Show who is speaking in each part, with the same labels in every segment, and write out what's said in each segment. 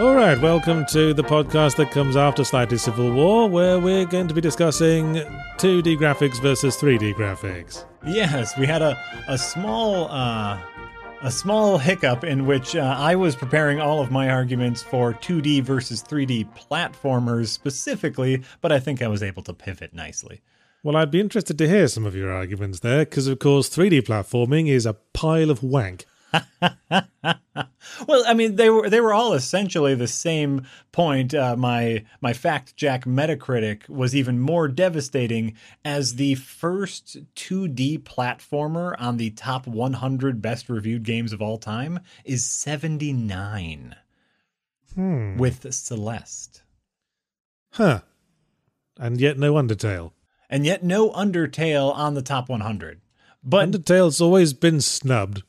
Speaker 1: All right, welcome to the podcast that comes after Slightly Civil War, where we're going to be discussing 2D graphics versus 3D graphics.
Speaker 2: Yes, we had a, a small uh, a small hiccup in which uh, I was preparing all of my arguments for 2D versus 3D platformers specifically, but I think I was able to pivot nicely.
Speaker 1: Well, I'd be interested to hear some of your arguments there, because of course 3D platforming is a pile of wank.
Speaker 2: well, I mean, they were they were all essentially the same point. Uh, my my fact jack Metacritic was even more devastating as the first 2D platformer on the top 100 best reviewed games of all time is 79
Speaker 1: Hmm.
Speaker 2: with Celeste,
Speaker 1: Huh. And yet no Undertale.
Speaker 2: and yet no Undertale on the top 100. But
Speaker 1: Undertale's always been snubbed.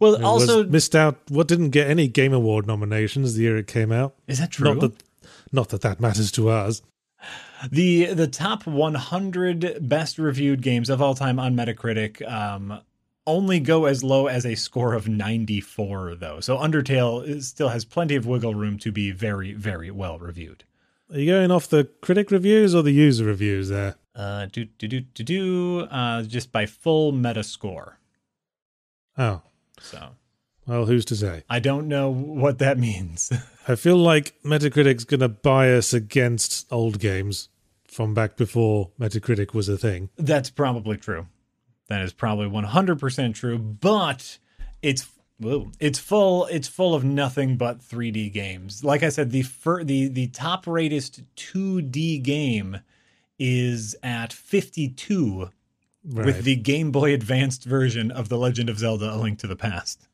Speaker 2: Well,
Speaker 1: It
Speaker 2: also
Speaker 1: missed out. What didn't get any Game Award nominations the year it came out?
Speaker 2: is that true?
Speaker 1: Not that, not that that matters to us.
Speaker 2: The the top 100 best reviewed games of all time on Metacritic um, only go as low as a score of 94 though. So Undertale is, still has plenty of wiggle room to be very very well reviewed.
Speaker 1: Are you going off the critic reviews or the user reviews there?
Speaker 2: Uh do do do do do uh just by full Metascore.
Speaker 1: Oh,
Speaker 2: So
Speaker 1: well, who's to say?
Speaker 2: I don't know what that means.
Speaker 1: I feel like Metacritic's going to bias against old games from back before Metacritic was a thing.
Speaker 2: That's probably true. That is probably 100% true, but it's whoa, it's full it's full of nothing but 3D games. Like I said, the fir- the the top rated 2D game is at 52
Speaker 1: Right.
Speaker 2: with the Game Boy Advanced version of The Legend of Zelda: A Link to the Past.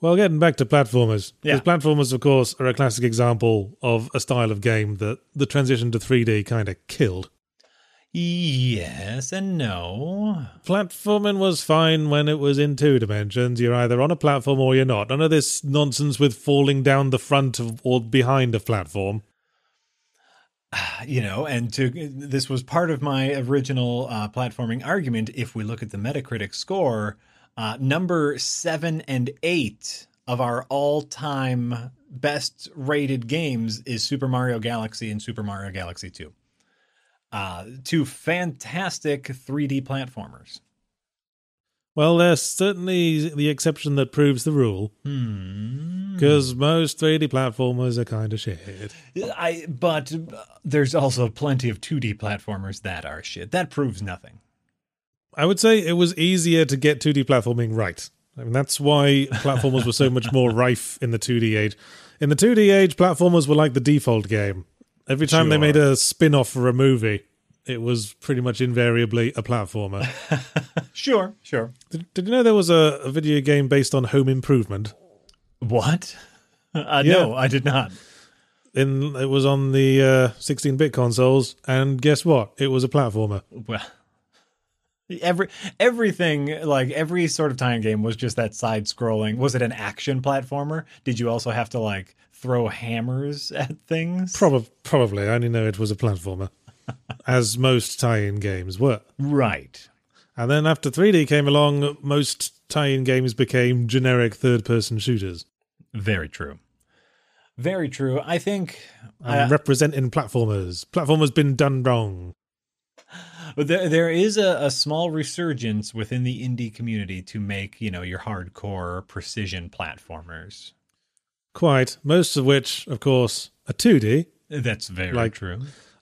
Speaker 1: well, getting back to platformers,
Speaker 2: Yeah.
Speaker 1: because platformers, of course, are a classic example of a style of game that the transition to 3D kind of killed.
Speaker 2: Yes and no.
Speaker 1: Platforming was fine when it was in two dimensions. You're either on a platform or you're not. None of this nonsense with falling down the front of or behind a platform.
Speaker 2: you know, and to this was part of my original uh, platforming argument. If we look at the Metacritic score, uh, number seven and eight of our all-time best rated games is Super Mario Galaxy and Super Mario Galaxy Two. Uh, two fantastic 3D platformers.
Speaker 1: Well, there's certainly the exception that proves the rule,
Speaker 2: Hmm.
Speaker 1: because most 3D platformers are kind of shit.
Speaker 2: I but there's also plenty of 2D platformers that are shit. That proves nothing.
Speaker 1: I would say it was easier to get 2D platforming right. I mean, that's why platformers were so much more rife in the 2D age. In the 2D age, platformers were like the default game. Every time they
Speaker 2: Sure.
Speaker 1: made a spin off for a movie, it was pretty much invariably a platformer.
Speaker 2: Sure, sure.
Speaker 1: did, did you know there was a, a video game based on home improvement?
Speaker 2: What? Uh,
Speaker 1: Yeah.
Speaker 2: No, I did not.
Speaker 1: In It was on the uh, 16 bit consoles, and guess what? It was a platformer.
Speaker 2: Well, every everything like every sort of time game was just that side scrolling. Was it an action platformer? Did you also have to like throw hammers at things?
Speaker 1: Prob- probably. I only know it was a platformer, as most tie in games were.
Speaker 2: right.
Speaker 1: And then after 3D came along, most tie in games became generic third person shooters.
Speaker 2: Very true. Very true. I think
Speaker 1: I'm
Speaker 2: uh,
Speaker 1: representing platformers. Platformers been done wrong.
Speaker 2: But there, there is a, a small resurgence within the indie community to make, you know, your hardcore precision platformers.
Speaker 1: Quite. Most of which, of course, are 2D,
Speaker 2: That's very
Speaker 1: Like-
Speaker 2: true.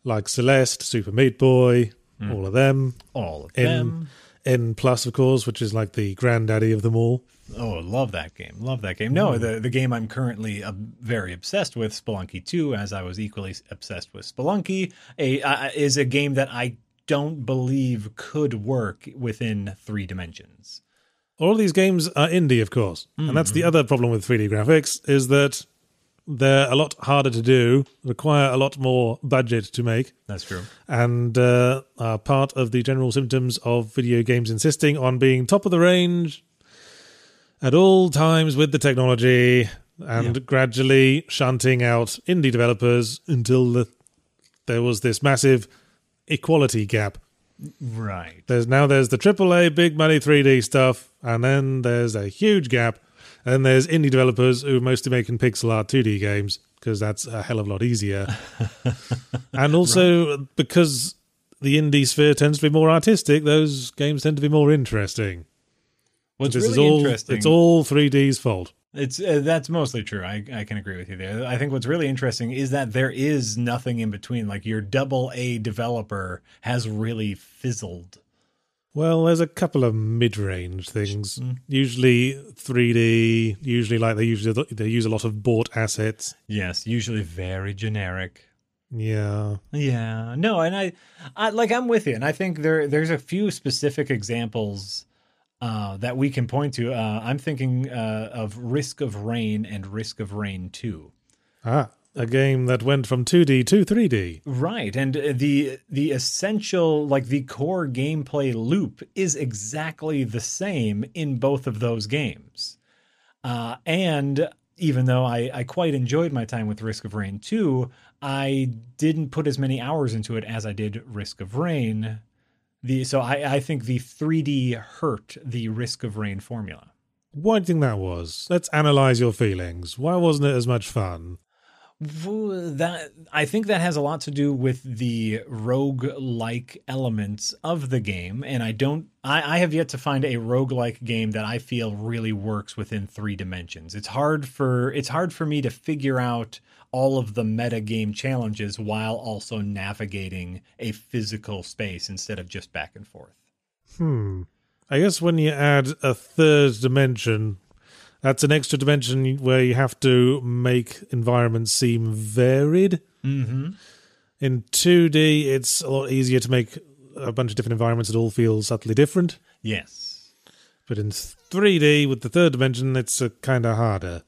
Speaker 1: Like Celeste, Super Meat Boy, all of them.
Speaker 2: All of
Speaker 1: In
Speaker 2: them.
Speaker 1: N Plus, of course, which is like the granddaddy of them all.
Speaker 2: Oh, love that game. Love that game. No, the, the game I'm currently uh, very obsessed with, Spelunky 2, as I was equally obsessed with Spelunky, a, uh, is a game that I don't believe could work within three dimensions.
Speaker 1: All these games are indie, of course, and that's the other problem with 3D graphics is that they're a lot harder to do, require a lot more budget to make,
Speaker 2: That's true.
Speaker 1: and uh, are part of the general symptoms of video games insisting on being top of the range at all times with the technology and gradually shunting out indie developers until the, there was this massive equality gap.
Speaker 2: Right.
Speaker 1: There's now there's the AAA big money 3D stuff, and then there's a huge gap, and there's indie developers who are mostly making pixel art 2D games because that's a hell of a lot easier, and also because the indie sphere tends to be more artistic, those games tend to be more interesting.
Speaker 2: What's
Speaker 1: this
Speaker 2: really
Speaker 1: is all
Speaker 2: interesting.
Speaker 1: it's all 3D's fault.
Speaker 2: It's uh, that's mostly true. I I can agree with you there. I think what's really interesting is that there is nothing in between. Like your double A developer has really fizzled.
Speaker 1: Well, there's a couple of mid-range things.
Speaker 2: Mm.
Speaker 1: Usually 3D. Usually, like they usually they use a lot of bought assets.
Speaker 2: Yes, usually very generic.
Speaker 1: Yeah,
Speaker 2: Yeah, no, and I, I like I'm with you, and I think there there's a few specific examples uh, that we can point to. Uh, I'm thinking uh, of Risk of Rain and Risk of Rain Two.
Speaker 1: ah, a game that went from 2D to 3D.
Speaker 2: Right, and uh, the the essential like the core gameplay loop is exactly the same in both of those games. Uh, and even though I, I quite enjoyed my time with Risk of Rain 2, I didn't put as many hours into it as I did Risk of Rain. The so I, I think the 3D hurt the Risk of Rain formula.
Speaker 1: Why do you think that was? Let's analyze your feelings. Why wasn't it as much fun?
Speaker 2: That I think that has a lot to do with the rogue-like elements of the game, and I don't. I, I have yet to find a rogue-like game that I feel really works within three dimensions. It's hard for it's hard for me to figure out all of the meta game challenges while also navigating a physical space instead of just back and forth.
Speaker 1: Hmm. I guess when you add a third dimension, that's an extra dimension where you have to make environments seem varied.
Speaker 2: Mm-hmm.
Speaker 1: In 2D, it's a lot easier to make a bunch of different environments that all feel subtly different.
Speaker 2: Yes.
Speaker 1: But in 3D, with the third dimension, it's kind of harder.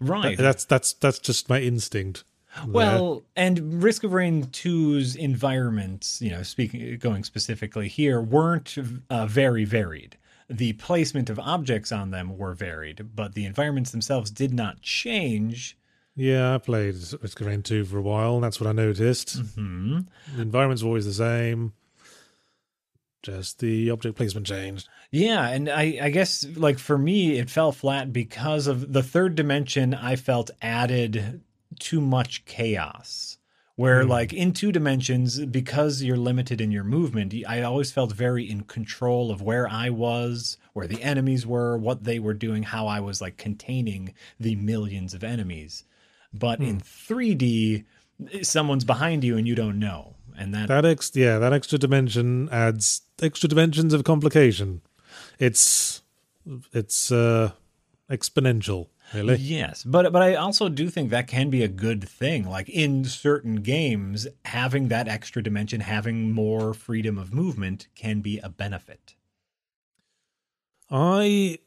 Speaker 2: Right.
Speaker 1: That's that's that's just my instinct. there.
Speaker 2: Well, and Risk of Rain 2's environments, you know, speaking going specifically here, weren't uh, very varied. The placement of objects on them were varied, but the environments themselves did not change.
Speaker 1: yeah, I played Rain 2 for a while, and that's what I noticed.
Speaker 2: Hmm.
Speaker 1: The environments were always the same. Just the object placement changed.
Speaker 2: Yeah, and I, I guess like for me, it fell flat because of the third dimension. I felt added too much chaos. Where like in two dimensions, because you're limited in your movement, I always felt very in control of where I was, where the enemies were, what they were doing, how I was like containing the millions of enemies. But in 3D, someone's behind you and you don't know, and that
Speaker 1: That ex yeah, that extra dimension adds extra dimensions of complication. It's it's uh exponential, really.
Speaker 2: Yes, but but I also do think that can be a good thing. Like in certain games, having that extra dimension, having more freedom of movement can be a benefit.
Speaker 1: I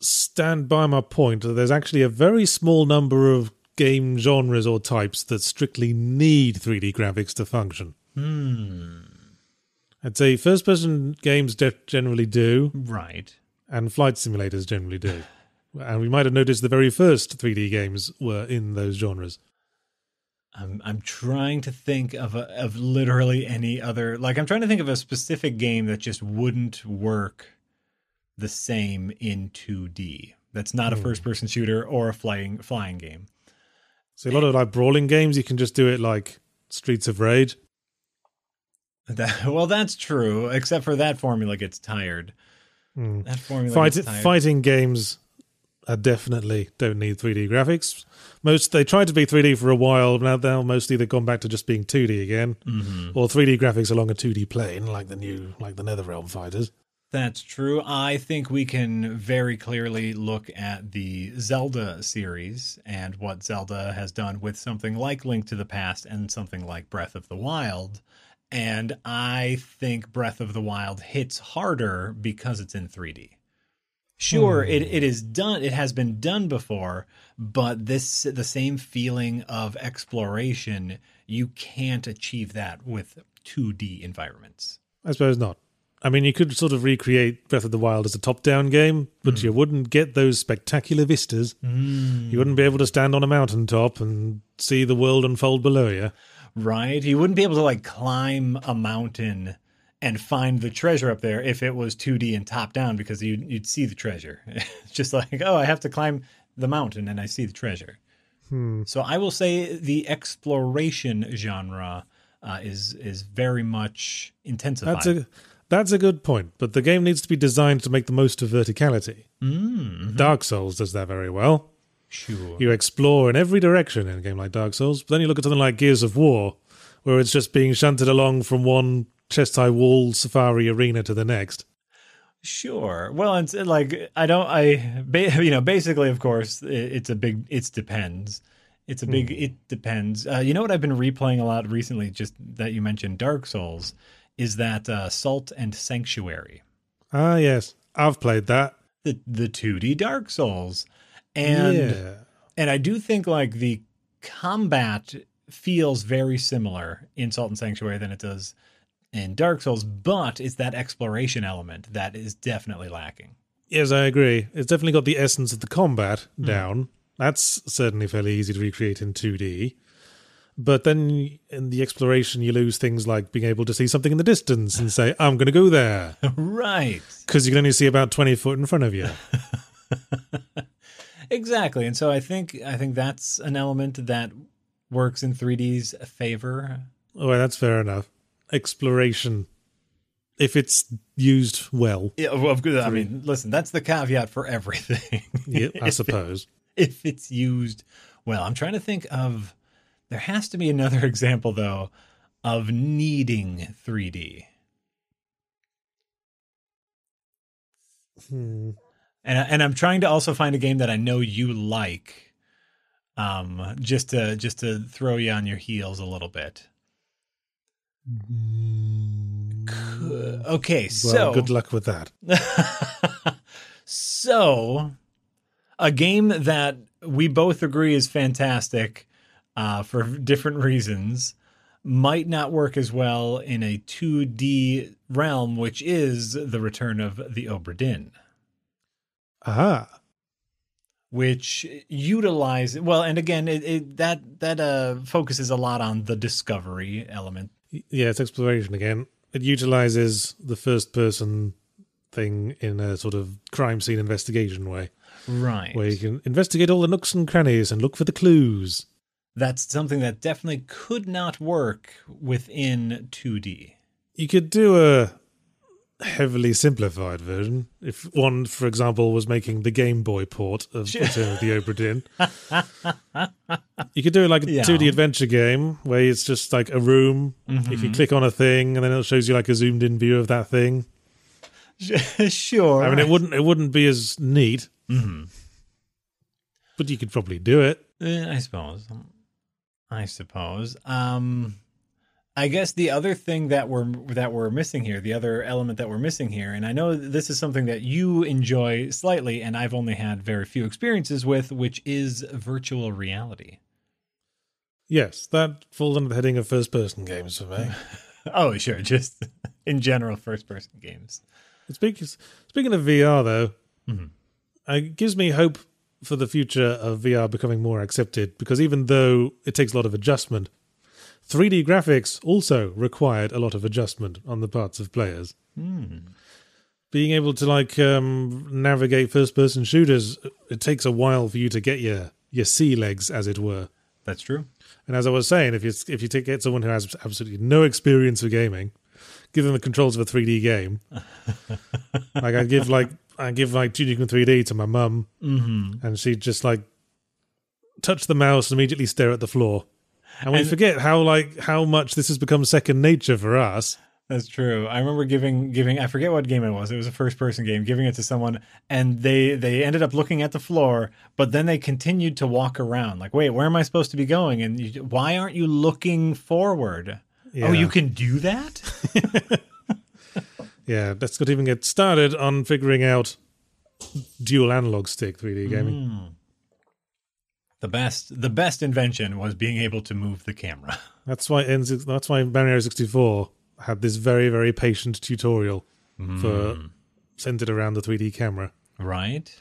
Speaker 1: stand by my point that there's actually a very small number of game genres or types that strictly need 3D graphics to function.
Speaker 2: Hmm.
Speaker 1: I'd say first person games de- generally do,
Speaker 2: Right.
Speaker 1: and flight simulators generally do. And we might have noticed the very first 3D games were in those genres.
Speaker 2: I'm I'm trying to think of a, of literally any other like I'm trying to think of a specific game that just wouldn't work the same in 2D. That's not a hmm. first person shooter or a flying flying game.
Speaker 1: So a lot of eh. like brawling games, you can just do it like Streets of Rage.
Speaker 2: That, well, that's true, except for that formula gets tired. Hmm. That formula
Speaker 1: Fight,
Speaker 2: gets tired.
Speaker 1: fighting games are definitely don't need 3D graphics. Most they tried to be 3D for a while, now now mostly they've gone back to just being 2D again,
Speaker 2: Mm-hmm.
Speaker 1: or 3D graphics along a 2D plane, like the new like the NetherRealm fighters.
Speaker 2: That's true. I think we can very clearly look at the Zelda series and what Zelda has done with something like Link to the Past and something like Breath of the Wild. And I think Breath of the Wild hits harder because it's in 3D. Sure, hmm. it, it is done. It has been done before, but this the same feeling of exploration. You can't achieve that with 2D environments.
Speaker 1: I suppose not. I mean, you could sort of recreate Breath of the Wild as a top-down game, but hmm. you wouldn't get those spectacular vistas. Hmm. You wouldn't be able to stand on a mountaintop and see the world unfold below you.
Speaker 2: Right? You wouldn't be able to like climb a mountain and find the treasure up there if it was 2D and top down because you'd, you'd see the treasure. it's just like, oh, I have to climb the mountain and I see the treasure. So I will say the exploration genre uh, is is very much intensified.
Speaker 1: That's a that's a good point, but the game needs to be designed to make the most of verticality.
Speaker 2: Mm,
Speaker 1: Dark Souls does that very well.
Speaker 2: sure.
Speaker 1: You explore in every direction in a game like Dark Souls, but then you look at something like Gears of War, where it's just being shunted along from one chest high wall safari arena to the next.
Speaker 2: Sure. Well, it's uh, like I don't. I you know basically, of course, it's a big. It's depends. It's a big. It depends. Uh, you know what I've been replaying a lot recently. Just that you mentioned Dark Souls, is that uh, Salt and Sanctuary,
Speaker 1: Ah, yes, I've played that.
Speaker 2: the the two D Dark Souls, and
Speaker 1: yeah.
Speaker 2: and I do think like the combat feels very similar in Salt and Sanctuary than it does in Dark Souls, but it's that exploration element that is definitely lacking.
Speaker 1: Yes, I agree. It's definitely got the essence of the combat hmm. down. That's certainly fairly easy to recreate in 2D. But then in the exploration, you lose things like being able to see something in the distance and say, I'm going to go there.
Speaker 2: right.
Speaker 1: Because you can only see about 20 foot in front of you.
Speaker 2: Exactly. And so I think I think that's an element that works in 3D's favor.
Speaker 1: Oh, well, that's fair enough. Exploration. If it's used well,
Speaker 2: Yeah, well, I mean, listen, that's the caveat for everything.
Speaker 1: yeah, I
Speaker 2: If-
Speaker 1: suppose.
Speaker 2: if it's used well. I'm trying to think of there has to be another example though of needing 3D.
Speaker 1: Hmm.
Speaker 2: And and I'm trying to also find a game that I know you like um just to just to throw you on your heels a little bit. Okay,
Speaker 1: Well,
Speaker 2: so
Speaker 1: good luck with that.
Speaker 2: so, a game that we both agree is fantastic uh, for different reasons might not work as well in a 2D realm, which is the return of the Obra Dinn,
Speaker 1: Aha.
Speaker 2: which utilize well, and again, it, it, that that uh, focuses a lot on the discovery element.
Speaker 1: Yeah, it's exploration again. It utilizes the first person thing in a sort of crime scene investigation way,
Speaker 2: Right.
Speaker 1: where you can investigate all the nooks and crannies and look for the clues.
Speaker 2: That's something that definitely could not work within 2D.
Speaker 1: You could do a heavily simplified version. If one, for example, was making the Game Boy port of Return of the Obra Dinn, you could do it like a
Speaker 2: Yeah.
Speaker 1: 2D adventure game where it's just like a room. If you click on a thing, and then it shows you like a zoomed in view of that thing.
Speaker 2: sure.
Speaker 1: I mean, it wouldn't it wouldn't be as neat, but you could probably do it.
Speaker 2: Eh, I suppose. I suppose. Um, I guess the other thing that we're that we're missing here, the other element that we're missing here, and I know this is something that you enjoy slightly, and I've only had very few experiences with, which is virtual reality.
Speaker 1: Yes, that falls under the heading of first person games for me.
Speaker 2: Oh, sure, just in general, first person games.
Speaker 1: Speaking speaking of VR though, mm-hmm. it gives me hope for the future of VR becoming more accepted because even though it takes a lot of adjustment, 3D graphics also required a lot of adjustment on the parts of players. Being able to like um, navigate first person shooters, it takes a while for you to get your your sea legs, as it were.
Speaker 2: That's true.
Speaker 1: And as I was saying, if you if you take, get someone who has absolutely no experience with gaming, give them the controls of a 3D game. like I give like I give like Duke Nukem 3D to my mum,
Speaker 2: Mm-hmm.
Speaker 1: and she'd just like touch the mouse and immediately stare at the floor. And we
Speaker 2: And-
Speaker 1: forget how like how much this has become second nature for us.
Speaker 2: That's true. I remember giving giving I forget what game it was. It was a first person game, giving it to someone and they they ended up looking at the floor, but then they continued to walk around. Like, "Wait, where am I supposed to be going?" And you, why aren't you looking forward? Oh, you can do that?
Speaker 1: Yeah, let's not even get started on figuring out dual analog stick 3D gaming. Hmm.
Speaker 2: The best, the best invention was being able to move the camera.
Speaker 1: That's why N that's why Mario 64 had this very very patient tutorial for hmm. centered around the 3D camera.
Speaker 2: Right?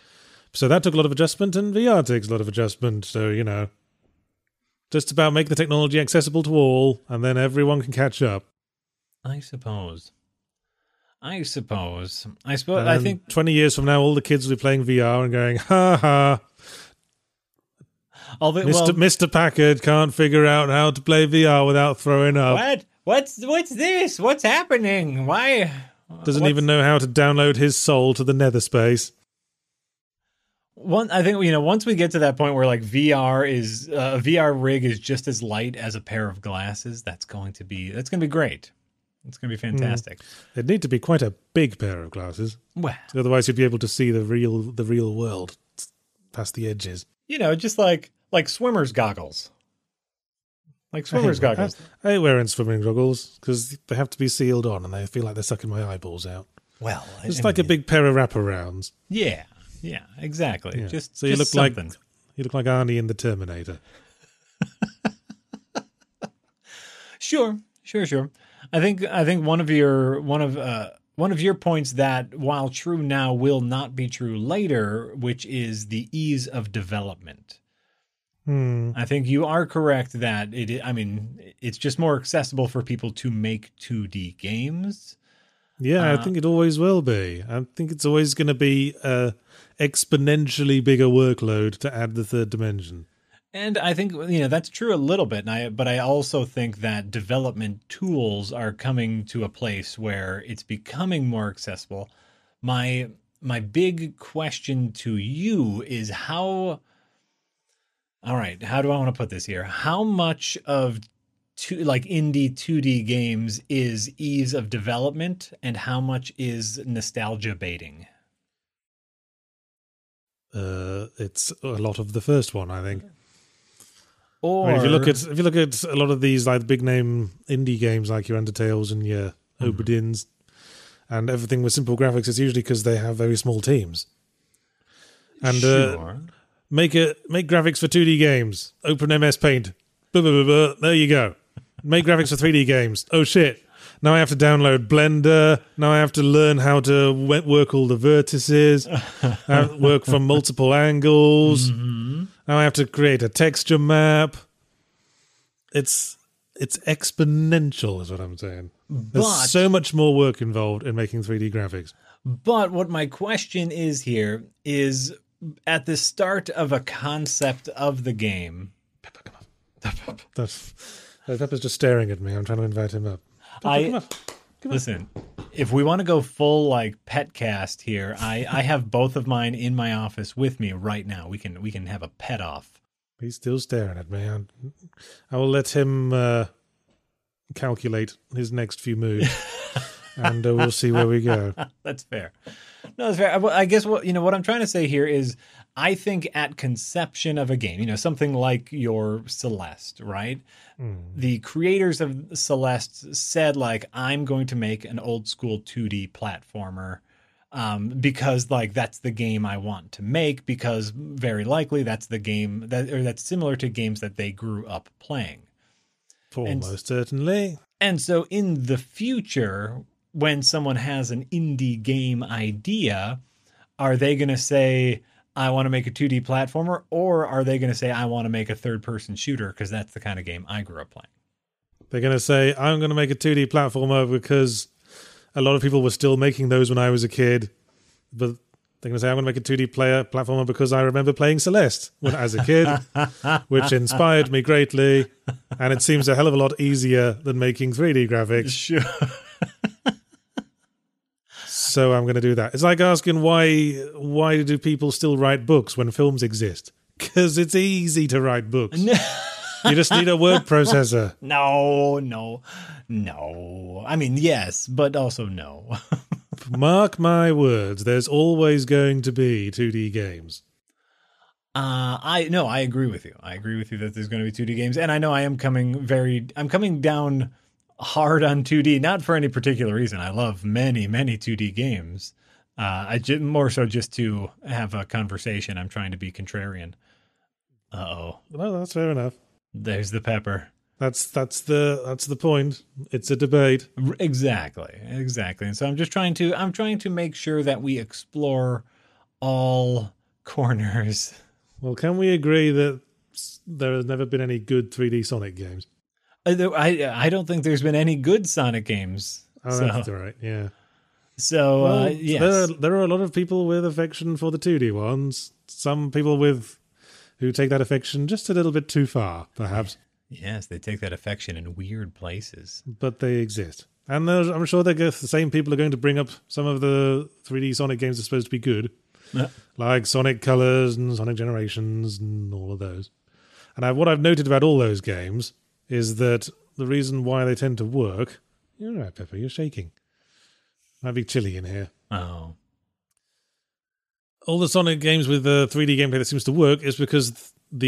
Speaker 1: So that took a lot of adjustment, and VR takes a lot of adjustment. So you know, just about make the technology accessible to all, and then everyone can catch up.
Speaker 2: I suppose. I suppose. I suppose. I think.
Speaker 1: 20 years from now, all the kids will be playing VR and going, ha ha,
Speaker 2: Although,
Speaker 1: Mr.
Speaker 2: well,
Speaker 1: Mr. Packard can't figure out how to play VR without throwing up.
Speaker 2: what? What's what's this? What's happening? Why?
Speaker 1: Doesn't
Speaker 2: what's-
Speaker 1: even know how to download his soul to the nether space.
Speaker 2: One, I think you know. Once we get to that point where like VR is uh, a VR rig is just as light as a pair of glasses, that's going to be that's going to be great. It's going to be fantastic.
Speaker 1: It'd need to be quite a big pair of glasses.
Speaker 2: Well,
Speaker 1: Otherwise, you'd be able to see the real the real world past the edges.
Speaker 2: you know, just like like swimmers goggles, like swimmers
Speaker 1: I
Speaker 2: goggles.
Speaker 1: I, I hate wearing swimming goggles because they have to be sealed on, and they feel like they're sucking my eyeballs out.
Speaker 2: Well,
Speaker 1: It's
Speaker 2: I
Speaker 1: like a big pair of wraparounds.
Speaker 2: yeah, yeah, exactly.
Speaker 1: Yeah.
Speaker 2: Just
Speaker 1: so you
Speaker 2: just
Speaker 1: look
Speaker 2: something.
Speaker 1: like you look like Arnie in the Terminator.
Speaker 2: Sure, sure, sure. I think I think one of your one of uh one of your points that while true now will not be true later, which is the ease of development.
Speaker 1: Hmm.
Speaker 2: I think you are correct that it. I mean, it's just more accessible for people to make 2D games.
Speaker 1: Yeah,
Speaker 2: Uh,
Speaker 1: I think it always will be. I think it's always going to be a exponentially bigger workload to add the third dimension.
Speaker 2: And I think you know that's true a little bit. And I, but I also think that development tools are coming to a place where it's becoming more accessible. My my big question to you is how. All right, how do I want to put this here? How much of two like indie 2D games is ease of development, and how much is nostalgia baiting?
Speaker 1: Uh, it's a lot of the first one, I think.
Speaker 2: Or
Speaker 1: I mean, if you look at if you look at a lot of these like big name indie games like your Undertales and your
Speaker 2: Mm-hmm.
Speaker 1: Obra Dinns and everything with simple graphics, it's usually because they have very small teams. And uh,
Speaker 2: sure.
Speaker 1: Make it make graphics for 2D games. Open MS Paint. Blah, blah, blah. There you go. Make graphics for 3D games. Oh shit. Now I have to download Blender. Now I have to learn how to work all the vertices, uh, work from multiple angles. Now I have to create a texture map. It's it's exponential, is what I'm saying. There's so much more work involved in making 3D graphics.
Speaker 2: But what my question is here is at the start of a concept of the game, Pepper, come
Speaker 1: That's, uh, Pepper's just staring at me. I'm trying to invite him up. Pepper,
Speaker 2: I-
Speaker 1: come up.
Speaker 2: listen, if we want to go full like pet cast here, I, I have both of mine in my office with me right now. We can we can have a pet off.
Speaker 1: He's still staring at me. I, I will let him uh, calculate his next few moves, and uh, we'll see where we go.
Speaker 2: That's fair. No, that's fair. I, I guess what you know what I'm trying to say here is I think at conception of a game, you know, something like your Celeste, right? The creators of Celeste said like I'm going to make an old school 2D platformer um, because like that's the game I want to make because very likely that's the game that or that's similar to games that they grew up playing.
Speaker 1: Almost certainly.
Speaker 2: And so in the future, when someone has an indie game idea, are they going to say, I want to make a 2D platformer, or are they going to say, I want to make a third person shooter? Because that's the kind of game I grew up playing.
Speaker 1: They're going to say, I'm going to make a 2D platformer because a lot of people were still making those when I was a kid. But they're going to say, I'm going to make a 2D player platformer because I remember playing Celeste when as a kid, which inspired me greatly. And it seems a hell of a lot easier than making 3D graphics.
Speaker 2: Sure.
Speaker 1: So I'm going to do that. It's like asking why why do people still write books when films exist? Because it's easy to write books. you just need a word processor.
Speaker 2: No, no, no. I mean, yes, but also no.
Speaker 1: Mark my words, there's always going to be 2D games.
Speaker 2: Uh, I no, I agree with you. I agree with you that there's going to be 2D games, and I know I am coming very, I'm coming down hard on 2D, not for any particular reason. I love many, many 2D games, Uh, I ju- more so just to have a conversation. I'm trying to be contrarian. Uh oh,
Speaker 1: No, that's fair enough.
Speaker 2: there's the pepper.
Speaker 1: That's that's the that's the point. It's a debate.
Speaker 2: Exactly, exactly. And so I'm just trying to I'm trying to make sure that we explore all corners.
Speaker 1: Well, can we agree that there has never been any good 3D Sonic games?
Speaker 2: I I don't think there's been any good Sonic games.
Speaker 1: Oh,
Speaker 2: so
Speaker 1: that's all right. Yeah.
Speaker 2: so
Speaker 1: Well,
Speaker 2: uh, yes.
Speaker 1: there are there are a lot of people with affection for the 2D ones. Some people with who take that affection just a little bit too far, perhaps,
Speaker 2: yes, they take that affection in weird places.
Speaker 1: but they exist. And I'm sure the same people are going to bring up some of the 3D Sonic games that are supposed to be good,
Speaker 2: Yeah.
Speaker 1: like Sonic Colors and Sonic Generations and all of those. And I, what I've noted about all those games is that the reason why they tend to work. You're right, Pepper. You're shaking. Might be chilly in here.
Speaker 2: Oh,
Speaker 1: all the Sonic games with the 3D gameplay that seems to work is because the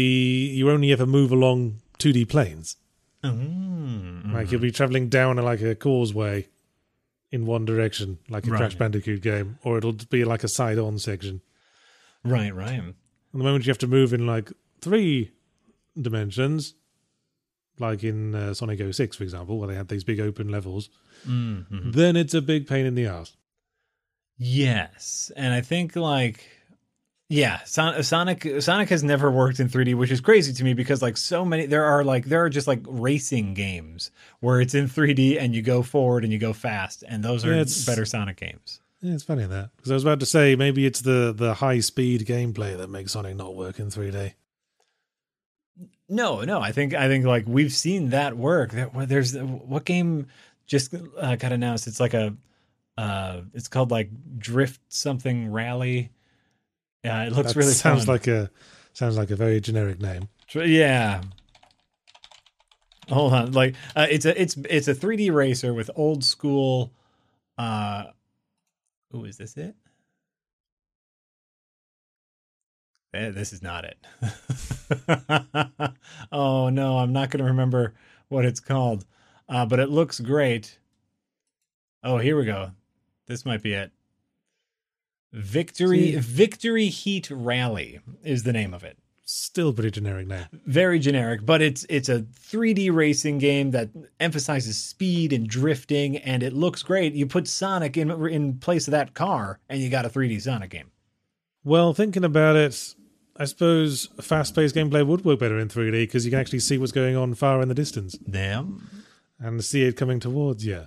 Speaker 1: you only ever move along 2D planes.
Speaker 2: mm,
Speaker 1: Like you'll be traveling down like a causeway in one direction, like a
Speaker 2: Right.
Speaker 1: Crash Bandicoot game, or it'll be like a side-on section.
Speaker 2: right, right.
Speaker 1: And the moment you have to move in like three dimensions, like in uh, Sonic 06, for example, where they had these big open levels,
Speaker 2: Mm-hmm.
Speaker 1: then it's a big pain in the ass.
Speaker 2: Yes, and I think like yeah, Son- Sonic Sonic has never worked in 3D, which is crazy to me because like so many there are like there are just like racing games where it's in 3D and you go forward and you go fast, and those are
Speaker 1: Yeah,
Speaker 2: better Sonic games.
Speaker 1: Yeah, it's funny that because I was about to say maybe it's the the high speed gameplay that makes Sonic not work in 3D.
Speaker 2: No, no, I think I think like we've seen that work. Well, there's what game just uh, got announced? It's like a uh, it's called like Drift something Rally. Yeah, it looks
Speaker 1: That
Speaker 2: really
Speaker 1: sounds
Speaker 2: fun.
Speaker 1: like a sounds like a very generic name.
Speaker 2: Yeah. Hold on, like uh, it's a it's it's a 3D racer with old school. uh Oh, is this it? Eh, this is not it. oh no, I'm not going to remember what it's called, uh, but it looks great. Oh, here we go. This might be it. Victory
Speaker 1: See?
Speaker 2: Victory Heat Rally is the name of it
Speaker 1: Still pretty generic name.
Speaker 2: very generic, but it's it's a 3D racing game that emphasizes speed and drifting, and it looks great. You put Sonic in in place of that car, and you got a 3D Sonic game.
Speaker 1: Well, thinking about it, I suppose fast paced gameplay would work better in 3D because you can actually see what's going on far in the distance
Speaker 2: Damn,
Speaker 1: and see it coming towards you.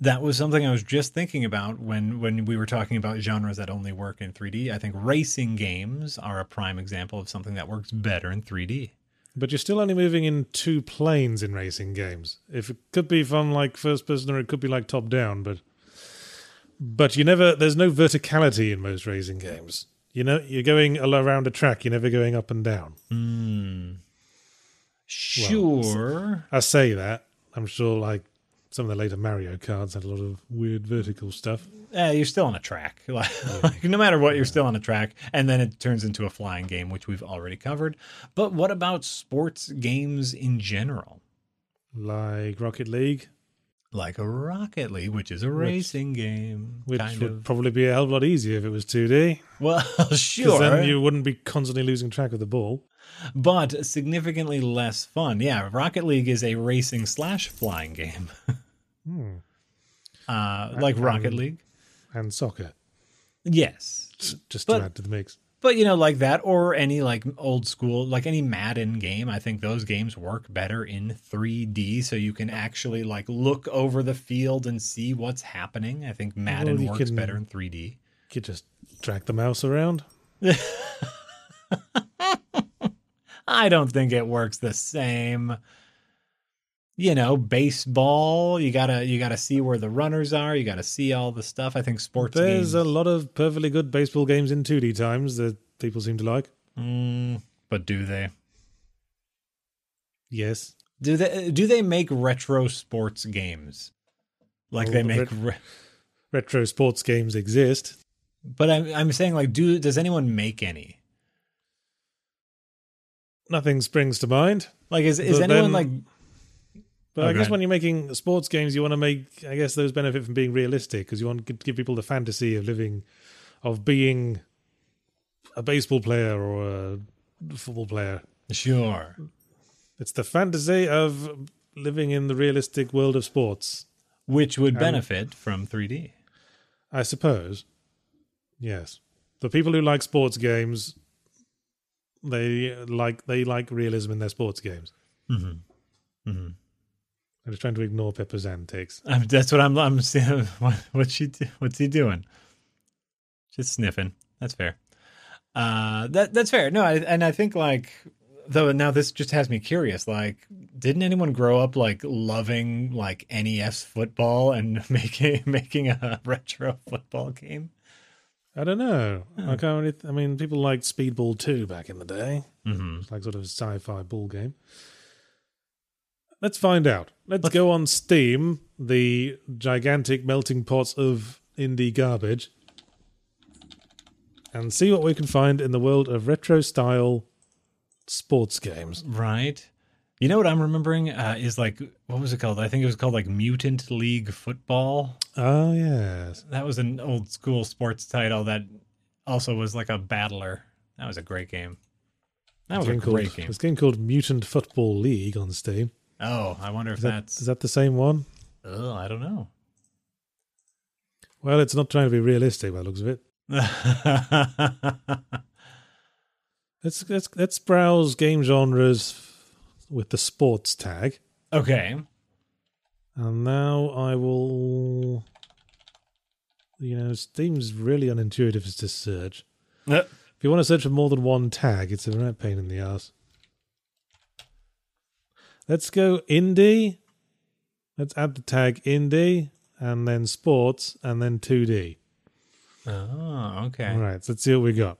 Speaker 2: that was something I was just thinking about when when we were talking about genres that only work in 3D. I think racing games are a prime example of something that works better in 3D.
Speaker 1: But you're still only moving in two planes in racing games. If it could be from like first person or it could be like top down, but but you never there's no verticality in most racing games. You know, you're going around a track, you're never going up and down. Hmm.
Speaker 2: Sure.
Speaker 1: I say that. I'm sure like some of the later Mario Karts had a lot of weird vertical stuff.
Speaker 2: Yeah, you're still on a track. Like, no matter what, you're still on a track, and then it turns into a flying game, which we've already covered. But what about sports games in general?
Speaker 1: Like Rocket League,
Speaker 2: Like a Rocket League, which is a racing game,
Speaker 1: which would
Speaker 2: of.
Speaker 1: probably be a hell of a lot easier if it was 2D.
Speaker 2: Well, sure.
Speaker 1: Because then you wouldn't be constantly losing track of the ball.
Speaker 2: but significantly less fun. Yeah, Rocket League is a racing slash flying game,
Speaker 1: Hmm.
Speaker 2: uh, like Rocket League.
Speaker 1: And soccer,
Speaker 2: Yes,
Speaker 1: just
Speaker 2: But-
Speaker 1: to add to the mix.
Speaker 2: But you know, like that, or any like old school, like any Madden game, I think those games work better in 3D, so you can actually like look over the field and see what's happening. I think Madden
Speaker 1: you
Speaker 2: works better in 3D.
Speaker 1: You could just drag the mouse around.
Speaker 2: I don't think it works the same. You know, baseball, you gotta you gotta see where the runners are. You gotta see all the stuff. I think sports
Speaker 1: There's
Speaker 2: games,
Speaker 1: a lot of perfectly good baseball games in 2D times that people seem to like.
Speaker 2: Mm, but do they?
Speaker 1: Yes.
Speaker 2: Do they do they make retro sports games? Like
Speaker 1: Oh,
Speaker 2: they
Speaker 1: the
Speaker 2: make re-
Speaker 1: Retro sports games exist.
Speaker 2: But I'm I'm saying like, do does anyone make any?
Speaker 1: Nothing springs to mind.
Speaker 2: Like, is is
Speaker 1: But
Speaker 2: anyone
Speaker 1: then-
Speaker 2: like?
Speaker 1: But I guess when you're making sports games, you want to make, I guess those benefit from being realistic because you want to give people the fantasy of living, of being a baseball player or a football player.
Speaker 2: Sure.
Speaker 1: It's the fantasy of living in the realistic world of sports,
Speaker 2: Which would benefit from 3D.
Speaker 1: I suppose. Yes. The people who like sports games, they like they like realism in their sports games.
Speaker 2: Mm-hmm. Mm-hmm.
Speaker 1: I'm just trying to ignore Pepper's antics.
Speaker 2: I'm, that's what I'm. I'm seeing. What, what's she? What's he doing? Just sniffing. That's fair. Uh, that that's fair. No, I, and I think like though now this just has me curious. Like, didn't anyone grow up like loving like NES football and making making a retro football game?
Speaker 1: I don't know. I can't really. I mean, people liked Speedball 2 back in the day.
Speaker 2: Mm-hmm.
Speaker 1: It's like sort of a sci-fi ball game. Let's find out. Let's go on Steam, the gigantic melting pot of indie garbage, and see what we can find in the world of retro style sports games.
Speaker 2: Right. You know what I'm remembering uh, is like what was it called? I think it was called like Mutant League Football.
Speaker 1: Oh yes,
Speaker 2: That was an old school sports title that also was like a battler. That was a great game. That was a
Speaker 1: called,
Speaker 2: great game.
Speaker 1: This game called Mutant Football League on Steam.
Speaker 2: Oh, I wonder if
Speaker 1: Is that,
Speaker 2: that's.
Speaker 1: is that the same one?
Speaker 2: Oh, I don't know.
Speaker 1: Well, it's not trying to be realistic by the looks of it. Let's let's let's browse game genres with the sports tag.
Speaker 2: okay.
Speaker 1: And now I will. You know, Steam's really unintuitive as to search.
Speaker 2: Uh,
Speaker 1: If you want to search for more than one tag, it's a right pain in the ass. Let's go indie. Let's add the tag indie and then sports and then 2D.
Speaker 2: Oh, okay.
Speaker 1: All right, so let's see what we got.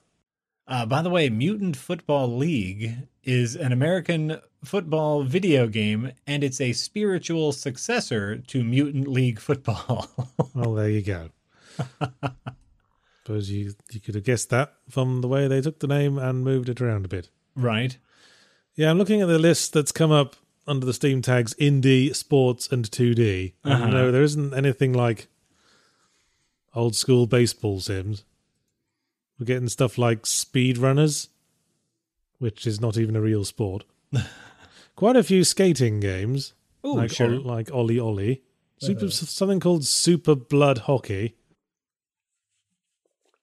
Speaker 2: Uh, by the way, Mutant Football League is an American football video game, and it's a spiritual successor to Mutant League Football.
Speaker 1: Well, there you go. Suppose you you could have guessed that from the way they took the name and moved it around a bit.
Speaker 2: right.
Speaker 1: Yeah, I'm looking at the list that's come up under the Steam tags indie, sports, and 2D.
Speaker 2: Uh-huh.
Speaker 1: no, there isn't anything like old school baseball sims. We're getting stuff like speedrunners, which is not even a real sport. Quite a few skating games,
Speaker 2: Ooh,
Speaker 1: like
Speaker 2: sure.
Speaker 1: Ol- like OlliOlli. Super, something called Super Blood Hockey.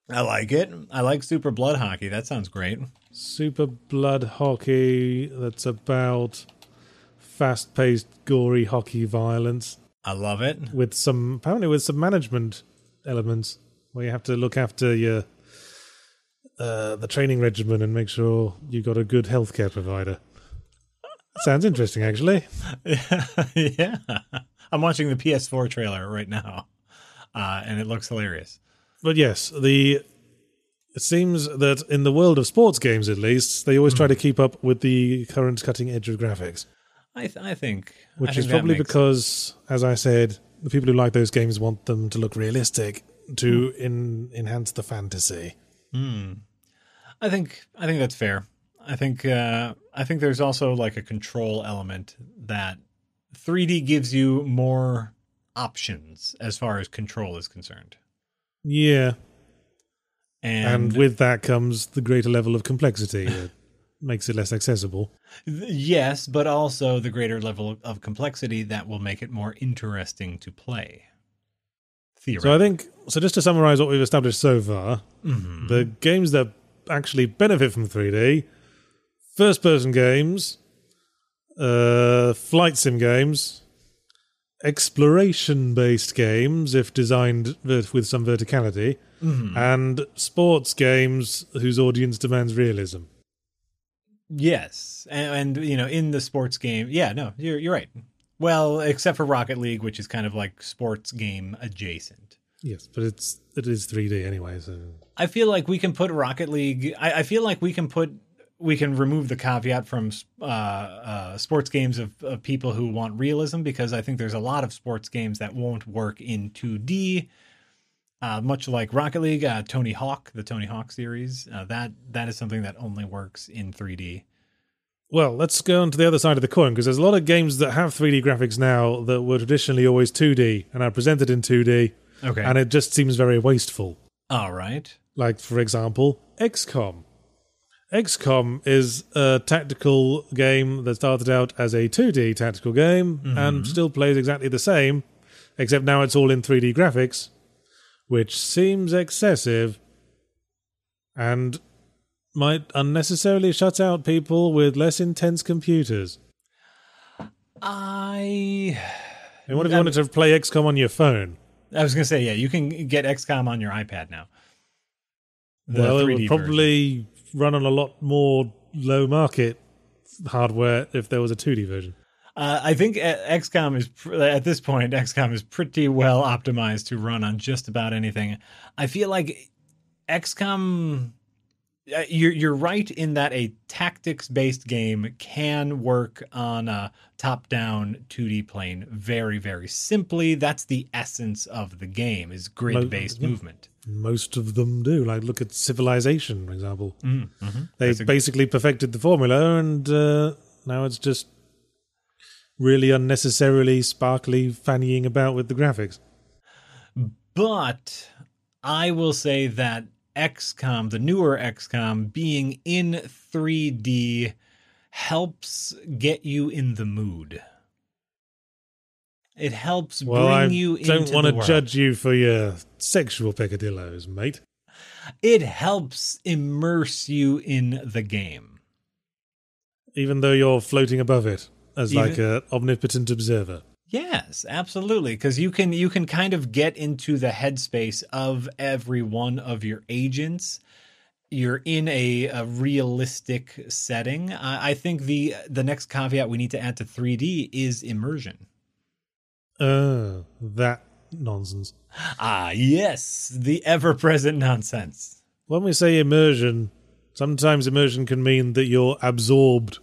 Speaker 2: I like it. I like Super Blood Hockey. That sounds great.
Speaker 1: Super Blood Hockey that's about fast paced, gory hockey violence.
Speaker 2: I love it.
Speaker 1: with some apparently with some management elements where you have to look after your uh, the training regimen and make sure you got a good healthcare provider. Sounds interesting, actually.
Speaker 2: yeah. I'm watching the PS4 trailer right now, uh, and it looks hilarious.
Speaker 1: But yes, the it seems that in the world of sports games, at least, they always try to keep up with the current cutting edge of graphics,
Speaker 2: I, th- I think. I
Speaker 1: which
Speaker 2: think
Speaker 1: is probably because, as I said, the people who like those games want them to look realistic to in, enhance the fantasy.
Speaker 2: Hmm. I think I think that's fair. I think uh, I think there's also like a control element that 3D gives you more options as far as control is concerned,
Speaker 1: Yeah,
Speaker 2: and,
Speaker 1: and with that comes the greater level of complexity makes it less accessible.
Speaker 2: yes, but also the greater level of complexity that will make it more interesting to play.
Speaker 1: So I think so. Just to summarize what we've established so far,
Speaker 2: Mhm.
Speaker 1: the games that actually benefit from 3D: first-person games, uh, flight sim games, exploration-based games if designed with some verticality,
Speaker 2: Mhm.
Speaker 1: and sports games whose audience demands realism.
Speaker 2: Yes, and, and you know, in the sports game, yeah, no, you're you're right. Well, except for Rocket League, which is kind of like sports game adjacent.
Speaker 1: Yes, but it's it is 3D anyway. So
Speaker 2: I feel like we can put Rocket League. I, I feel like we can put we can remove the caveat from uh, uh, sports games of, of people who want realism because I think there's a lot of sports games that won't work in 2D. Uh, much like Rocket League, uh, Tony Hawk, the Tony Hawk series, uh, that that is something that only works in 3D.
Speaker 1: Well, let's go on to the other side of the coin because there's a lot of games that have 3D graphics now that were traditionally always 2D and are presented in 2D,
Speaker 2: Okay.
Speaker 1: and it just seems very wasteful.
Speaker 2: All right.
Speaker 1: Like, for example, XCOM. XCOM is a tactical game that started out as a 2D tactical game and still plays exactly the same, except now it's all in 3D graphics, which seems excessive and might unnecessarily shut out people with less intense computers.
Speaker 2: I
Speaker 1: And what if you um, wanted to play XCOM on your phone?
Speaker 2: I was gonna say yeah, you can get XCOM on your iPad now. The
Speaker 1: well, it
Speaker 2: 3D
Speaker 1: would
Speaker 2: version.
Speaker 1: probably run on a lot more low market hardware if there was a 2D version.
Speaker 2: Uh, I think uh, XCOM is at this point XCOM is pretty well optimized to run on just about anything. I feel like XCOM. Uh, you're you're right in that a tactics based game can work on a top down 2D plane very very simply. That's the essence of the game is grid based movement.
Speaker 1: Most of them do. Like, look at Civilization, for example.
Speaker 2: Mm, mhm.
Speaker 1: They basically perfected the formula, and uh, now it's just really unnecessarily sparkly fannying about with the graphics.
Speaker 2: But I will say that XCOM, the newer XCOM, being in 3D helps get you in the mood. It helps
Speaker 1: Well,
Speaker 2: bring
Speaker 1: I
Speaker 2: you
Speaker 1: don't want to judge you for your sexual peccadilloes, mate.
Speaker 2: It helps immerse you in the game.
Speaker 1: Even though you're floating above it as
Speaker 2: Even-
Speaker 1: like an omnipotent observer.
Speaker 2: Yes, absolutely. Because you can you can kind of get into the headspace of every one of your agents. You're in a, a realistic setting. I, I think the the next caveat we need to add to 3D is immersion.
Speaker 1: Uh, that nonsense.
Speaker 2: Ah, yes, the ever present nonsense.
Speaker 1: When we say immersion, sometimes immersion can mean that you're absorbed.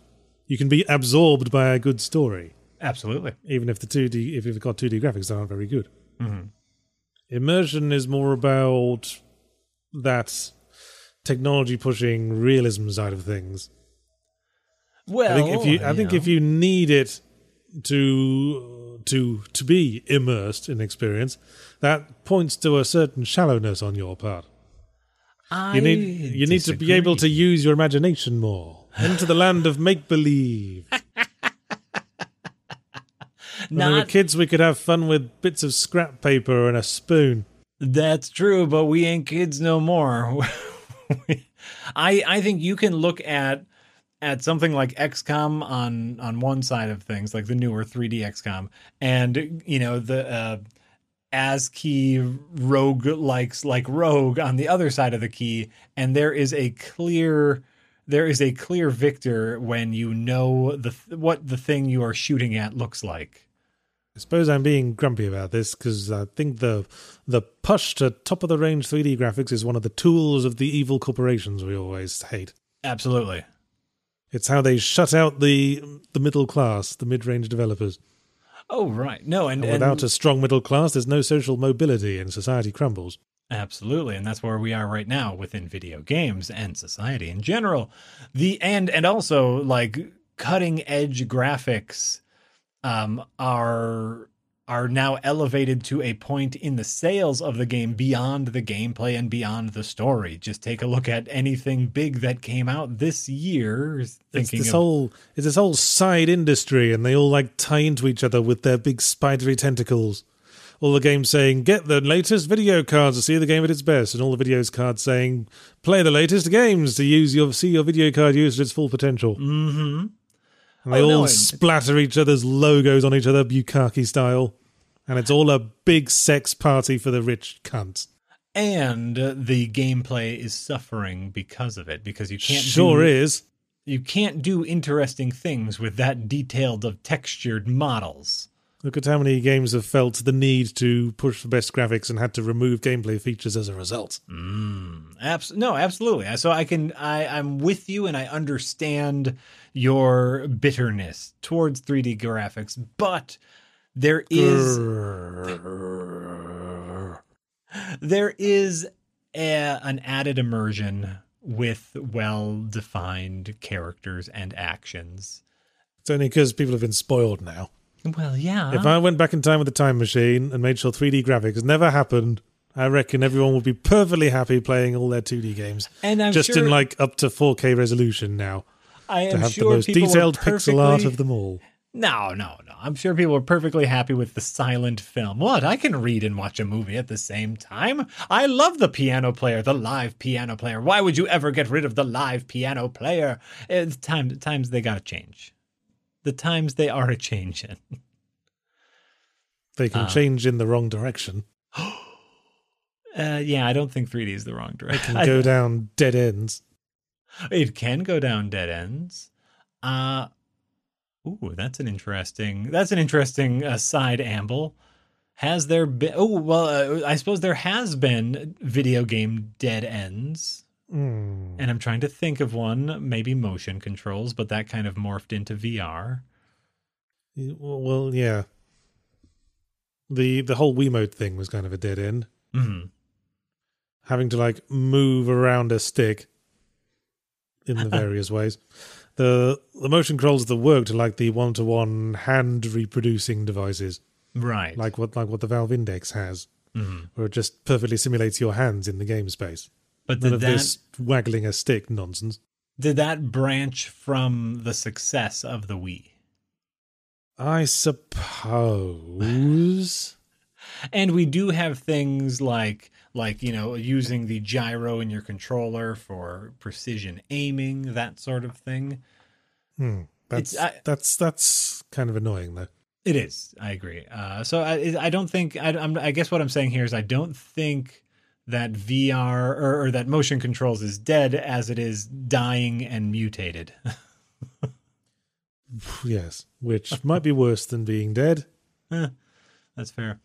Speaker 1: You can be absorbed by a good story,
Speaker 2: Absolutely.
Speaker 1: even if the 2D, if you've got 2D graphics that aren't very good.
Speaker 2: Mhm.
Speaker 1: Immersion is more about that technology pushing realism side of things.
Speaker 2: Well,
Speaker 1: I think if you, I think
Speaker 2: know.
Speaker 1: if you need it to to to be immersed in experience, that points to a certain shallowness on your part.
Speaker 2: I
Speaker 1: You need you need to be able to use your imagination more. Into the land of make believe. When we were kids, we could have fun with bits of scrap paper and a spoon.
Speaker 2: That's true, but we ain't kids no more. I I think you can look at at something like XCOM on on one side of things, like the newer 3D XCOM, and you know the uh, ASCII rogue likes like Rogue on the other side of the key, and there is a clear there is a clear victor when you know the what the thing you are shooting at looks like.
Speaker 1: I suppose I'm being grumpy about this because I think the the push to top of the range 3D graphics is one of the tools of the evil corporations we always hate.
Speaker 2: Absolutely.
Speaker 1: It's how they shut out the the middle class, the mid range developers.
Speaker 2: Oh right, no, and,
Speaker 1: And
Speaker 2: and
Speaker 1: without a strong middle class, there's no social mobility and society crumbles.
Speaker 2: Absolutely, and that's where we are right now within video games and society in general. The and and also like cutting edge graphics um are are now elevated to a point in the sales of the game beyond the gameplay and beyond the story. Just take a look at anything big that came out this year.
Speaker 1: It's this
Speaker 2: of
Speaker 1: whole it's this whole side industry, and they all like tie into each other with their big spidery tentacles. All the games saying get the latest video cards to see the game at its best, and all the videos cards saying play the latest games to use your see your video card used at its full potential.
Speaker 2: mm-hmm.
Speaker 1: And they
Speaker 2: Oh,
Speaker 1: all
Speaker 2: and-
Speaker 1: splatter each other's logos on each other, Bukaki style. And it's all a big sex party for the rich cunts.
Speaker 2: and the gameplay is suffering because of it because you can't
Speaker 1: sure
Speaker 2: do,
Speaker 1: is.
Speaker 2: you can't do interesting things with that detailed of textured models.
Speaker 1: Look at how many games have felt the need to push the best graphics and had to remove gameplay features as a result.
Speaker 2: Mm, abs- no, absolutely. So I can I I'm with you and I understand your bitterness towards 3D graphics, but there is there is a, an added immersion with well defined characters and actions.
Speaker 1: It's only because people have been spoiled now.
Speaker 2: Well, yeah.
Speaker 1: If I went back in time with a time machine and made sure 3D graphics never happened, I reckon everyone would be perfectly happy playing all their 2D games.
Speaker 2: And I'm
Speaker 1: just
Speaker 2: sure-
Speaker 1: in like up to 4K resolution now
Speaker 2: I
Speaker 1: to have
Speaker 2: sure
Speaker 1: the most detailed pixel art of them all.
Speaker 2: No, no, no. I'm sure people were perfectly happy with the silent film. What? I can read and watch a movie at the same time. I love the piano player, the live piano player. Why would you ever get rid of the live piano player? It's time, times they got to change. The times they are a changing.
Speaker 1: They
Speaker 2: Ah.
Speaker 1: can change in the wrong direction.
Speaker 2: Uh, yeah, I don't think 3D is the wrong direction.
Speaker 1: It can go down dead ends.
Speaker 2: It can go down dead ends. Uh ooh, that's an interesting. That's an interesting uh, side amble. Has there been? Oh well, uh, I suppose there has been video game dead ends,
Speaker 1: Hmm.
Speaker 2: and I'm trying to think of one. Maybe motion controls, but that kind of morphed into VR.
Speaker 1: Well, yeah. The the whole Wiimote thing was kind of a dead end.
Speaker 2: hmm
Speaker 1: Having to like move around a stick in the various ways. The the motion controls that worked are like the one to one hand reproducing devices,
Speaker 2: Right.
Speaker 1: like what like what the Valve Index has,
Speaker 2: Mhm.
Speaker 1: where it just perfectly simulates your hands in the game space.
Speaker 2: But
Speaker 1: None
Speaker 2: did
Speaker 1: of
Speaker 2: that
Speaker 1: this waggling a stick nonsense.
Speaker 2: did that branch from the success of the Wii?
Speaker 1: I suppose.
Speaker 2: And we do have things like like you know using the gyro in your controller for precision aiming, that sort of thing.
Speaker 1: Hmm. That's
Speaker 2: I-
Speaker 1: that's that's kind of annoying though.
Speaker 2: It is. I agree. Uh, so I, I don't think. I, I'm, I guess what I'm saying here is I don't think that VR or, or that motion controls is dead as it is dying and mutated.
Speaker 1: Yes, which might be worse than being dead.
Speaker 2: That's fair.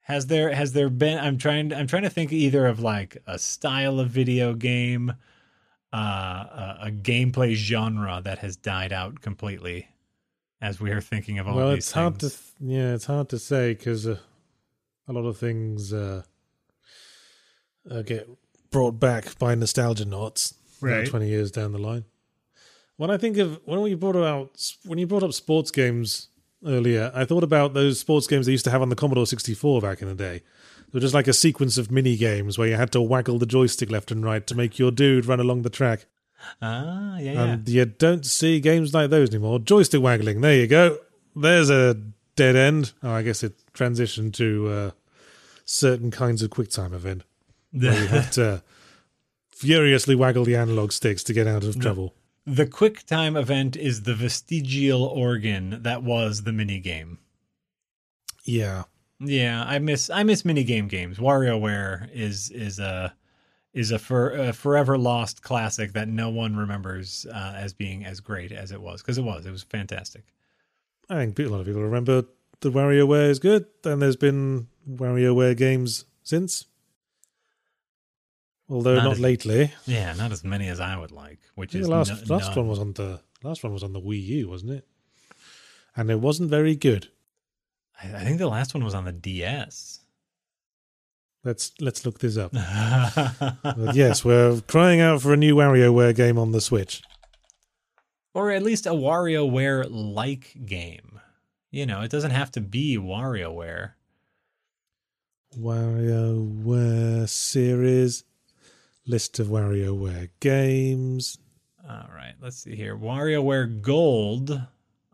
Speaker 2: Has there has there been? I'm trying. I'm trying to think either of like a style of video game, uh, a, a gameplay genre that has died out completely. As we are thinking of all
Speaker 1: well,
Speaker 2: these
Speaker 1: it's hard to
Speaker 2: things.
Speaker 1: th- yeah, it's hard to say because uh, a lot of things uh, uh, get brought back by nostalgia knots.
Speaker 2: Right.
Speaker 1: twenty years down the line. When I think of when we brought out when you brought up sports games earlier, I thought about those sports games they used to have on the Commodore sixty four back in the day. They were just like a sequence of mini games where you had to waggle the joystick left and right to make your dude run along the track.
Speaker 2: Ah, yeah, yeah.
Speaker 1: And you don't see games like those anymore. Joystick waggling. There you go. There's a dead end. Oh, I guess it transitioned to uh, certain kinds of QuickTime event where you have to furiously waggle the analog sticks to get out of trouble.
Speaker 2: The quick time event is the vestigial organ that was the minigame.
Speaker 1: Yeah.
Speaker 2: Yeah, I miss I miss minigame games. WarioWare is is a is a, for, a forever lost classic that no one remembers uh, as being as great as it was because it was. It was fantastic.
Speaker 1: I think a lot of people remember the WarioWare is good, and there's been WarioWare games since. Although
Speaker 2: Not
Speaker 1: not,
Speaker 2: as-
Speaker 1: think
Speaker 2: Yeah, not as many as I would like. Which is
Speaker 1: the last last
Speaker 2: none.
Speaker 1: one was on the last one was on the Wii U, wasn't it? And it wasn't very good.
Speaker 2: I, I think the last one was on the DS.
Speaker 1: Let's let's look this up. Yes, we're crying out for a new WarioWare game on the Switch.
Speaker 2: or at least a WarioWare like game. You know, it doesn't have to be WarioWare.
Speaker 1: WarioWare series, list of WarioWare games.
Speaker 2: All right, let's see here. WarioWare Gold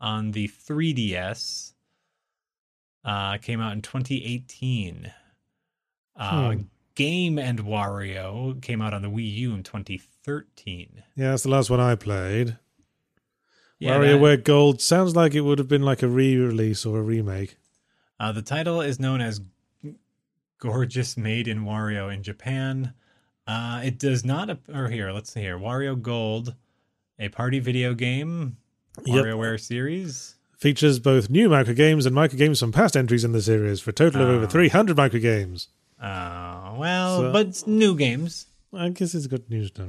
Speaker 2: on the 3DS uh, came out in 2018. Uh,
Speaker 1: Hmm.
Speaker 2: Game and Wario came out on the Wii U in 2013.
Speaker 1: Yeah, that's the last one I played.
Speaker 2: Yeah,
Speaker 1: WarioWare Gold sounds like it would have been like a re-release or a remake.
Speaker 2: uh, the title is known as Gorgeous Made in Wario in Japan. Uh, it does not, ap- or here, let's see here. Wario Gold, a party video game,
Speaker 1: Yep.
Speaker 2: WarioWare series.
Speaker 1: Features both new micro games and micro games from past entries in the series for a total of over
Speaker 2: Ah.
Speaker 1: 300 micro games.
Speaker 2: Uh, well,
Speaker 1: So-
Speaker 2: but it's new games.
Speaker 1: I guess it's got new stuff,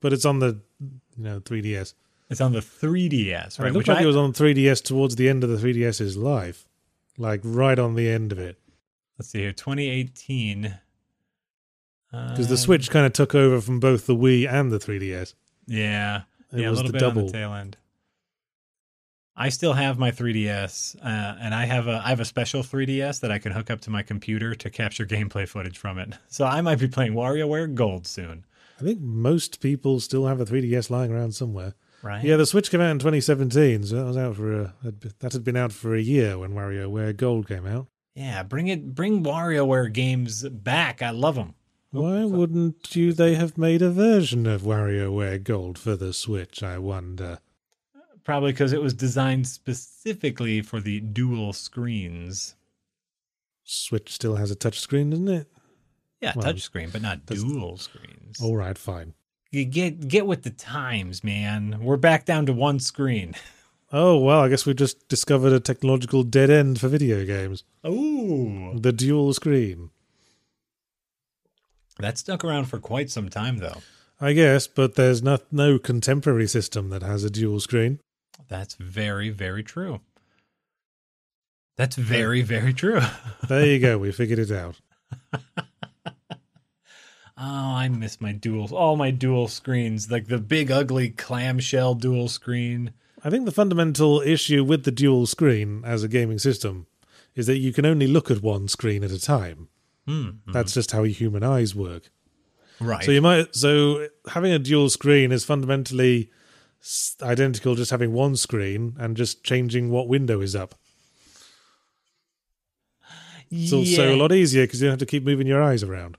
Speaker 1: but it's on the you know 3DS.
Speaker 2: It's on the 3DS, right?
Speaker 1: it looked like
Speaker 2: I,
Speaker 1: it was on 3DS towards the end of the 3DS's life, like right on the end of it.
Speaker 2: let's see here, 2018.
Speaker 1: Because the Switch kind of took over from both the Wii and the 3DS.
Speaker 2: Yeah,
Speaker 1: It
Speaker 2: yeah,
Speaker 1: was
Speaker 2: a little
Speaker 1: the
Speaker 2: bit on
Speaker 1: double.
Speaker 2: the tail end. I still have my 3DS, uh, and I have a I have a special 3DS that I can hook up to my computer to capture gameplay footage from it. So I might be playing WarioWare Gold soon.
Speaker 1: I think most people still have a 3DS lying around somewhere.
Speaker 2: Right?
Speaker 1: Yeah, the Switch came out in 2017, so that was out for a that had been out for a year when WarioWare Gold came out.
Speaker 2: Yeah, bring it, bring WarioWare games back. I love them.
Speaker 1: Why wouldn't you? They have made a version of WarioWare Gold for the Switch. I wonder.
Speaker 2: Probably because it was designed specifically for the dual screens.
Speaker 1: Switch still has a touch screen, doesn't it?
Speaker 2: Yeah,
Speaker 1: Well,
Speaker 2: touch screen, but not dual screens.
Speaker 1: All right, fine.
Speaker 2: You get get with the times, man. We're back down to one screen.
Speaker 1: Oh well, I guess we just discovered a technological dead end for video games:
Speaker 2: Ooh,
Speaker 1: the dual screen.
Speaker 2: That stuck around for quite some time, though.
Speaker 1: I guess, but there's no no contemporary system that has a dual screen.
Speaker 2: That's very, very true. That's very, very true.
Speaker 1: There you go. We figured it out.
Speaker 2: Oh, I miss my dual, all my dual screens, like the big ugly clamshell dual screen.
Speaker 1: I think the fundamental issue with the dual screen as a gaming system is that you can only look at one screen at a time. That's just how human eyes work.
Speaker 2: Right.
Speaker 1: So you might so having a dual screen is fundamentally identical just having one screen and just changing what window is up. It's also a lot easier because you don't have to keep moving your eyes around.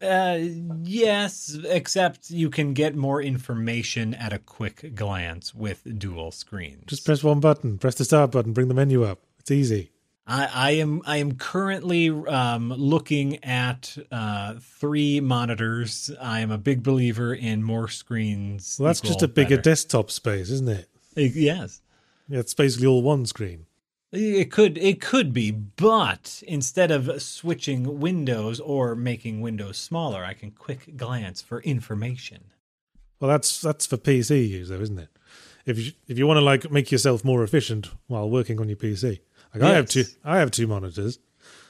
Speaker 2: Uh, yes, except you can get more information at a quick glance with dual screens.
Speaker 1: Just press one button, press the start button, bring the menu up. It's easy.
Speaker 2: I, I am I am currently um, looking at uh, three monitors. I am a big believer in more screens.
Speaker 1: Well, that's just a bigger
Speaker 2: better.
Speaker 1: desktop space, isn't it?
Speaker 2: Uh, Yes,
Speaker 1: Yeah, it's basically all one screen.
Speaker 2: it could it could be, but instead of switching windows or making windows smaller, I can quick glance for information.
Speaker 1: Well, that's that's for PC use, though, isn't it? If you if you want to like make yourself more efficient while working on your PC, like I have two, I have two monitors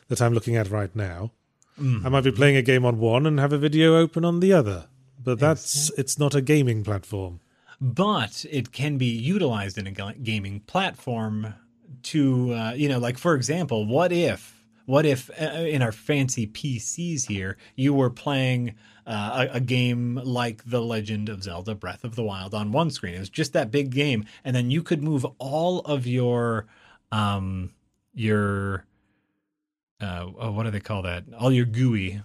Speaker 1: that I'm looking at right now.
Speaker 2: Mm-hmm.
Speaker 1: I might be playing a game on one and have a video open on the other, but that's it's not a gaming platform.
Speaker 2: but it can be utilized in a gaming platform to uh, you know like for example what if what if uh, in our fancy pcs here you were playing uh, a, a game like the legend of zelda breath of the wild on one screen it was just that big game and then you could move all of your um your uh oh, what do they call that all your GUI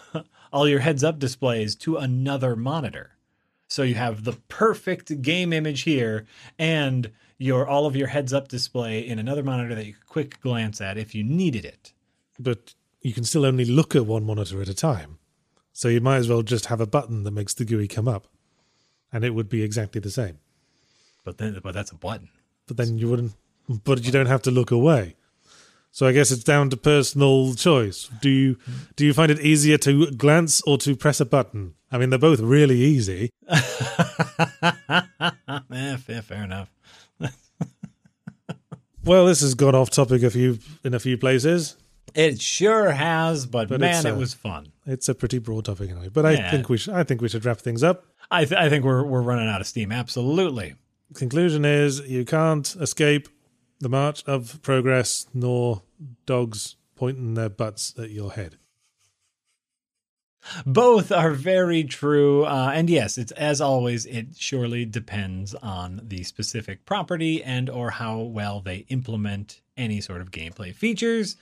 Speaker 2: all your heads up displays to another monitor so you have the perfect game image here and your all of your heads up display in another monitor that you could quick glance at if you needed it.
Speaker 1: But you can still only look at one monitor at a time, so you might as well just have a button that makes the GUI come up, and it would be exactly the same.
Speaker 2: But then but that's a button.
Speaker 1: But then you wouldn't. But you don't have to look away. So I guess it's down to personal choice. Do you do you find it easier to glance or to press a button? I mean, they're both really easy.
Speaker 2: eh, fair, fair enough.
Speaker 1: Well, this has gone off topic a few in a few places.
Speaker 2: It sure has, but,
Speaker 1: But
Speaker 2: man, it
Speaker 1: uh,
Speaker 2: was fun.
Speaker 1: It's a pretty broad topic anyway. But I
Speaker 2: Yeah.
Speaker 1: think we should. I think we should wrap things up.
Speaker 2: I, th- I think we're we're running out of steam. Absolutely.
Speaker 1: Conclusion is you can't escape the march of progress, nor dogs pointing their butts at your head.
Speaker 2: Both are very true, uh, and yes, it's as always. It surely depends on the specific property and or how well they implement any sort of gameplay features.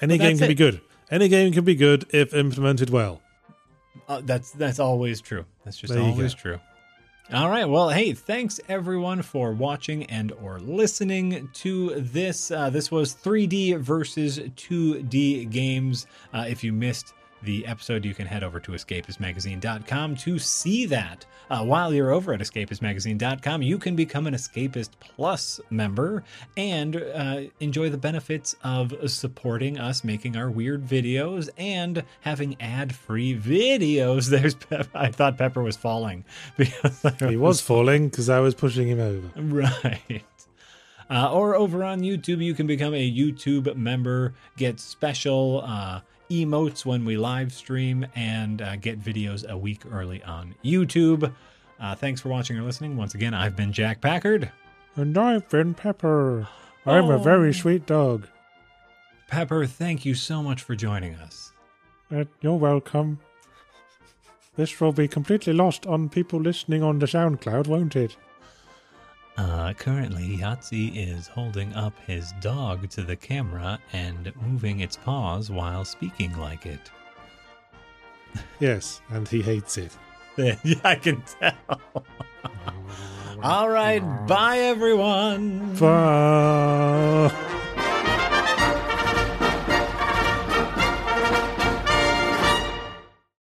Speaker 1: Any game can be good. Any game can be good if implemented well.
Speaker 2: Uh, that's that's always true. That's just always
Speaker 1: go.
Speaker 2: true. All right. Well, hey, thanks everyone for watching and or listening to this. Uh, this was 3D versus 2D games. Uh, if you missed the episode, you can head over to escapistmagazine.com to see that. Uh, while you're over at escapistmagazine.com, you can become an Escapist Plus member and uh, enjoy the benefits of supporting us making our weird videos and having ad-free videos. There's Pep- I thought Pepper was falling because
Speaker 1: He was falling because I was pushing him over.
Speaker 2: Right. Uh, or over on YouTube, you can become a YouTube member, get special uh, emotes when we live stream and uh, get videos a week early on YouTube. Uh, thanks for watching or listening. Once again, I've been Jack Packard.
Speaker 1: And I've been Pepper. I'm a very sweet dog.
Speaker 2: Pepper, thank you so much for joining us.
Speaker 1: Uh, you're welcome. This will be completely lost on people listening on the SoundCloud, won't it?
Speaker 2: Uh, currently, Yahtzee is holding up his dog to the camera and moving its paws while speaking like it.
Speaker 1: Yes, and he hates it.
Speaker 2: yeah, I can tell. All right, bye everyone.
Speaker 1: Bye.